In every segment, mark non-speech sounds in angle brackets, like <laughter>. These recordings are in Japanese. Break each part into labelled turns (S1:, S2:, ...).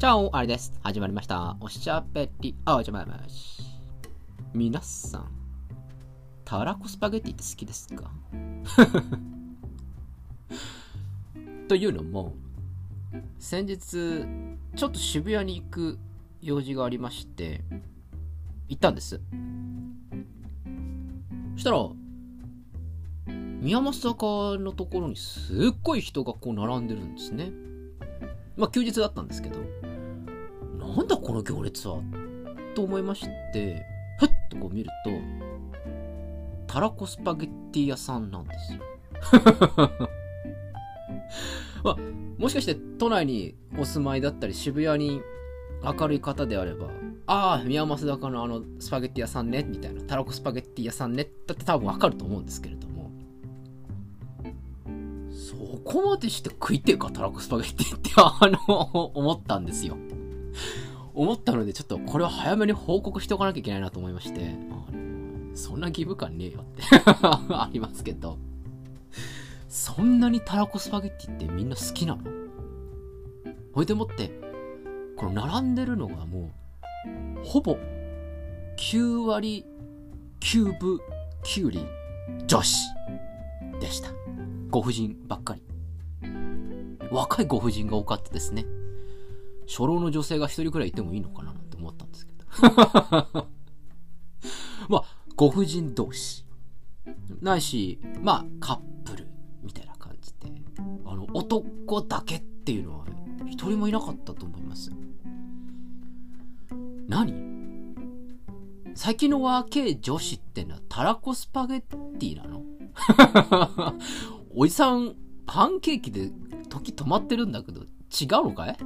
S1: チャオあれです。始まりました。おしゃべり、あ、始まります。皆さん、たらこスパゲティって好きですか？<laughs> というのも、先日、ちょっと渋谷に行く用事がありまして、行ったんです。そしたら、宮益坂のところにすっごい人がこう並んでるんですね。まあ休日だったんですけど、なんだこの行列はと思いまして、ふっとこう見ると、たらこスパゲッティ屋さんなんですよ。<laughs> まあ、もしかして都内にお住まいだったり渋谷に明るい方であれば、ああ、宮益坂のあのスパゲッティ屋さんね、みたいな、たらこスパゲッティ屋さんね、だって多分わかると思うんですけれども、そこまでして食いてえか、たらこスパゲッティって、あの、思ったんですよ。思ったので、ちょっとこれは早めに報告しておかなきゃいけないなと思いまして、そんな義務感ねえよって <laughs> ありますけど、そんなにたらこスパゲッティってみんな好きなの？ほいでもって、この並んでるのがもう、ほぼ9割9分9厘女子でした。ご婦人ばっかり。若いご婦人が多かったですね。初老の女性が一人くらいいてもいいのかななんて思ったんですけど。<laughs> まあ、ご婦人同士。ないし、まあ、カップルみたいな感じで。あの、男だけっていうのは一人もいなかったと思います。何？最近の若い女子ってのはたらこスパゲッティなの？<laughs> おじさん、パンケーキで時止まってるんだけど、違うのかい？<laughs>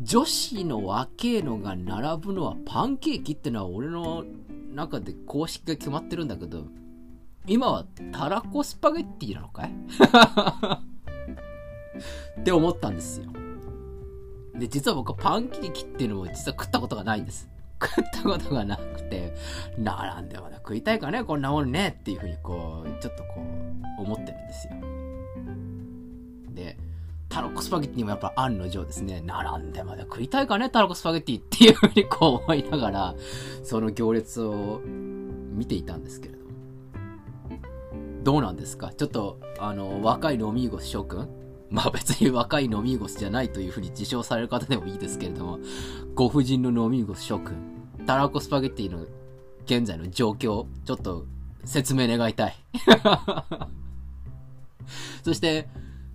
S1: 女子の若えのが並ぶのはパンケーキってのは俺の中で公式が決まってるんだけど、今はたらこスパゲッティなのかい？<laughs> って思ったんですよ。で、実は僕はパンケーキっていうのも実は食ったことがないんです。食ったことがなくて、並んでまだ食いたいかねこんなもんねっていうふうにこう、ちょっとこう、思ってるんですよ。で、タラコスパゲッティにもやっぱ案の定ですね、並んでまだ食いたいかねタラコスパゲッティっていうふうにこう思いながら、その行列を見ていたんですけれども。どうなんですか？ちょっと、あの、若い飲み子諸君？まあ別に若い飲み子じゃないというふうに自称される方でもいいですけれども、ご婦人の飲み子諸君、タラコスパゲッティの現在の状況、ちょっと説明願いたい。<laughs> そして、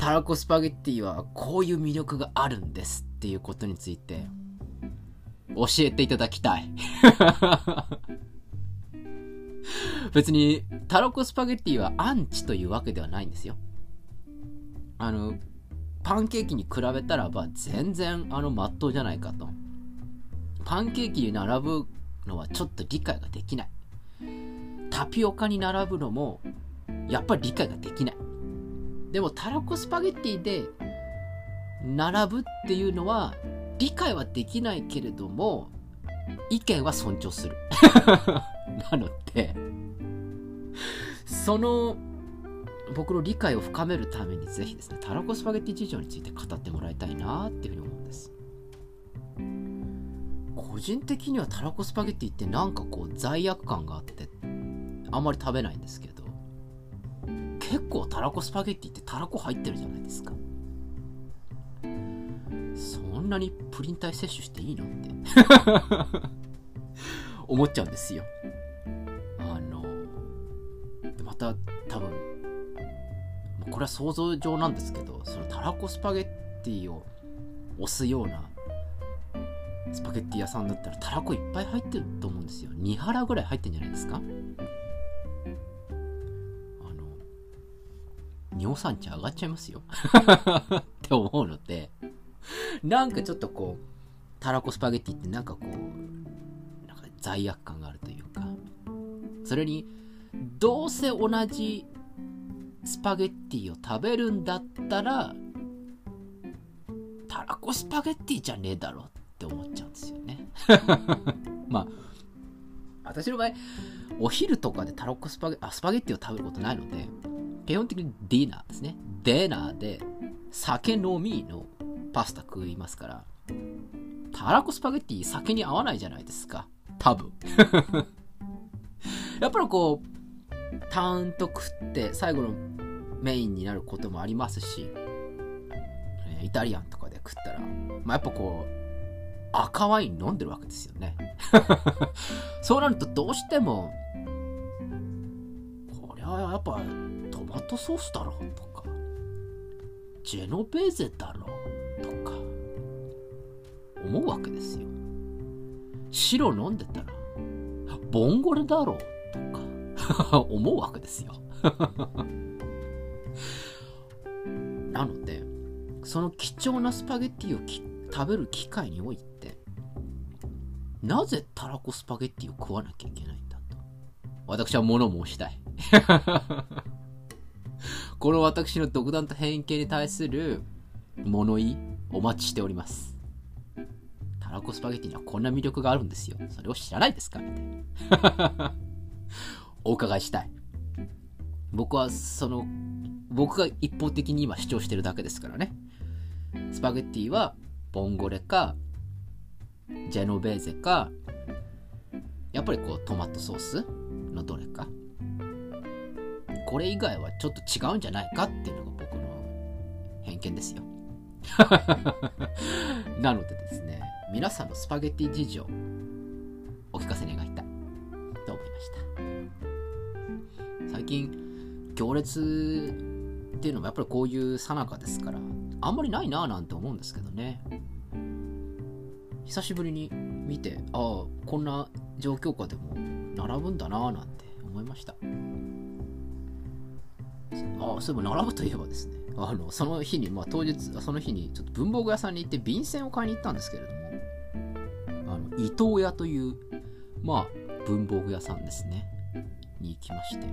S1: タラコスパゲッティはこういう魅力があるんですっていうことについて、教えていただきたい。<laughs> 別に、タラコスパゲッティはアンチというわけではないんですよ。あの、パンケーキに比べたらば全然あの、まっとうじゃないかと。パンケーキに並ぶのはちょっと理解ができない。タピオカに並ぶのも、やっぱり理解ができない。でも、タラコスパゲッティで並ぶっていうのは、理解はできないけれども、意見は尊重する。<laughs> なので、その、僕の理解を深めるためにぜひですね、タラコスパゲッティ事情について語ってもらいたいなっていうふうに思うんです。個人的にはタラコスパゲッティってなんかこう罪悪感があって、あんまり食べないんですけど、結構タラコスパゲッティってタラコ入ってるじゃないですか。そんなにプリン体摂取していいの？って <laughs> 思っちゃうんですよ。あの、また多分、これは想像上なんですけど、そのタラコスパゲッティを押すようなスパゲッティ屋さんだったらタラコいっぱい入ってると思うんですよ。2腹ぐらい入ってんじゃないですか尿酸値上がっちゃいますよ。<laughs> って思うので、なんかちょっとこう、タラコスパゲッティってなんかこう、なんか罪悪感があるというか、それに、どうせ同じスパゲッティを食べるんだったら、タラコスパゲッティじゃねえだろって思っちゃうんですよね。<laughs> まあ、私の場合、お昼とかでタラコスパゲあスパゲッティを食べることないので、基本的にディナーですね。ディナーで酒飲みのパスタ食いますから、たらこスパゲッティ酒に合わないじゃないですか。多分。<laughs> やっぱりこう、ターンと食って最後のメインになることもありますし、イタリアンとかで食ったら、まあ、やっぱこう、赤ワイン飲んでるわけですよね。<laughs> そうなるとどうしても、これはやっぱトソースだろ？とか、ジェノベーゼだろ？うとか、思うわけですよ。白飲んでたら、ボンゴレだろ？うとか、<laughs> 思うわけですよ。<laughs> なので、その貴重なスパゲッティを食べる機会において、なぜたらこスパゲッティを食わなきゃいけないんだと。私は物申したい。この私の独断と偏見に対する物言い、お待ちしております。たらこスパゲティにはこんな魅力があるんですよ。それを知らないですかみたいな。<laughs> お伺いしたい。僕はその、僕が一方的に今主張してるだけですからね。スパゲッティはボンゴレかジェノベーゼかやっぱりこうトマトソースのどれかこれ以外はちょっと違うんじゃないかっていうのが僕の偏見ですよ。<laughs> なのでですね皆さんのスパゲッティ事情お聞かせ願いたいと思いました。最近行列っていうのもやっぱりこういうさなかですからあんまりないなぁなんて思うんですけどね。久しぶりに見てああこんな状況下でも並ぶんだなぁなんて思いました。ああそういえば並ぶといえばですね。あのその日に、まあ、当日その日にちょっと文房具屋さんに行って便箋を買いに行ったんですけれども。あの伊藤屋というまあ文房具屋さんですね。に行きまして。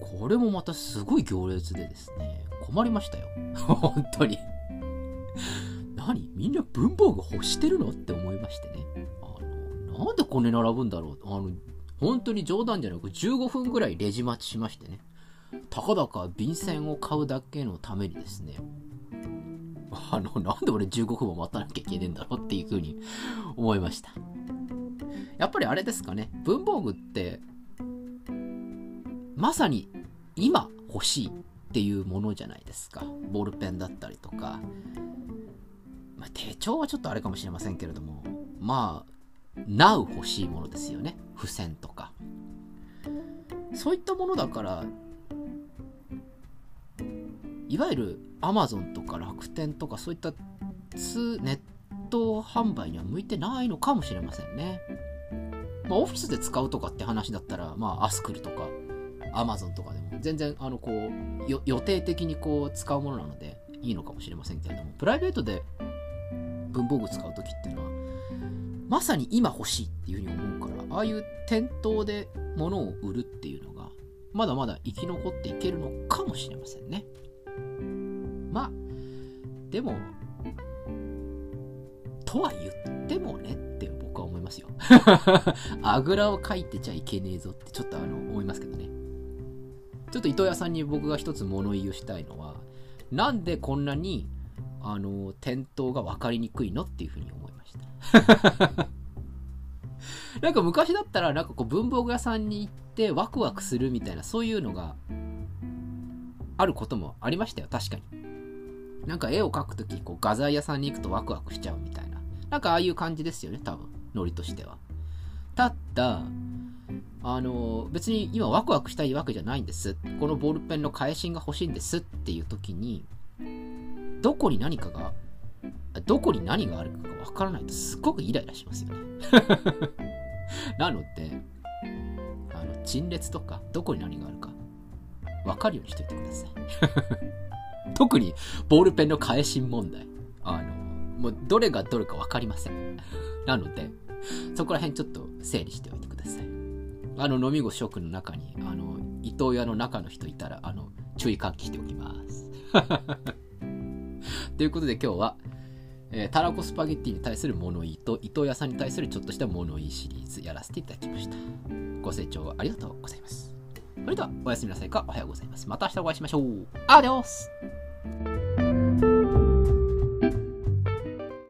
S1: これもまたすごい行列でですね。困りましたよ。<laughs> 本当に。何？みんな文房具欲してるの？って思いましてね。あの、なんでこんな並ぶんだろう？あの、本当に冗談じゃなく15分ぐらいレジ待ちしましてね。たかだか便箋を買うだけのためにですね。あの、なんで俺15分も待たなきゃいけねえんだろうっていうふうに思いました。やっぱりあれですかね。文房具って、まさに今欲しいっていうものじゃないですか。ボールペンだったりとか、まあ、手帳はちょっとあれかもしれませんけれども、まあ、Now 欲しいものですよね。付箋とか。そういったものだから、いわゆる Amazon とか楽天とかそういったネット販売には向いてないのかもしれませんね。まあ、オフィスで使うとかって話だったら、まあ、アスクルとか Amazon とかでも全然あのこう予定的にこう使うものなのでいいのかもしれませんけれどもプライベートで文房具使う時っていうのはまさに今欲しいっていうふうに思うからああいう店頭で物を売るっていうのがまだまだ生き残っていけるのかもしれませんねでもとは言ってもねって僕は思いますよ <laughs> あぐらをかいてちゃいけねえぞってちょっとあの思いますけどねちょっと伊藤屋さんに僕が一つ物言いをしたいのはなんでこんなにあの、店頭が分かりにくいのっていうふうに思いました。<laughs> なんか昔だったら、なんかこう文房具屋さんに行ってワクワクするみたいな、そういうのがあることもありましたよ、確かに。なんか絵を描くとき、こう画材屋さんに行くとワクワクしちゃうみたいな。なんかああいう感じですよね、多分、ノリとしては。ただ、あの、別に今ワクワクしたいわけじゃないんです。このボールペンの返しが欲しいんですっていう時に、どこに何かが、どこに何があるかがわからないとすっごくイライラしますよね。<laughs> なので、あの、陳列とか、どこに何があるか、わかるようにしといてください。<laughs> 特に、ボールペンの返し問題。あの、もう、どれがどれかわかりません。なので、そこら辺ちょっと整理しておいてください。あの、飲み子諸君の中に、あの、伊藤屋の中の人いたら、あの、注意喚起しておきます。<laughs> ということで今日は、えー、たらこスパゲッティに対する物言いと伊藤屋さんに対するちょっとした物言いシリーズやらせていただきました。ご清聴ありがとうございます。それではおやすみなさいかおはようございます。また明日お会いしましょう。アデオス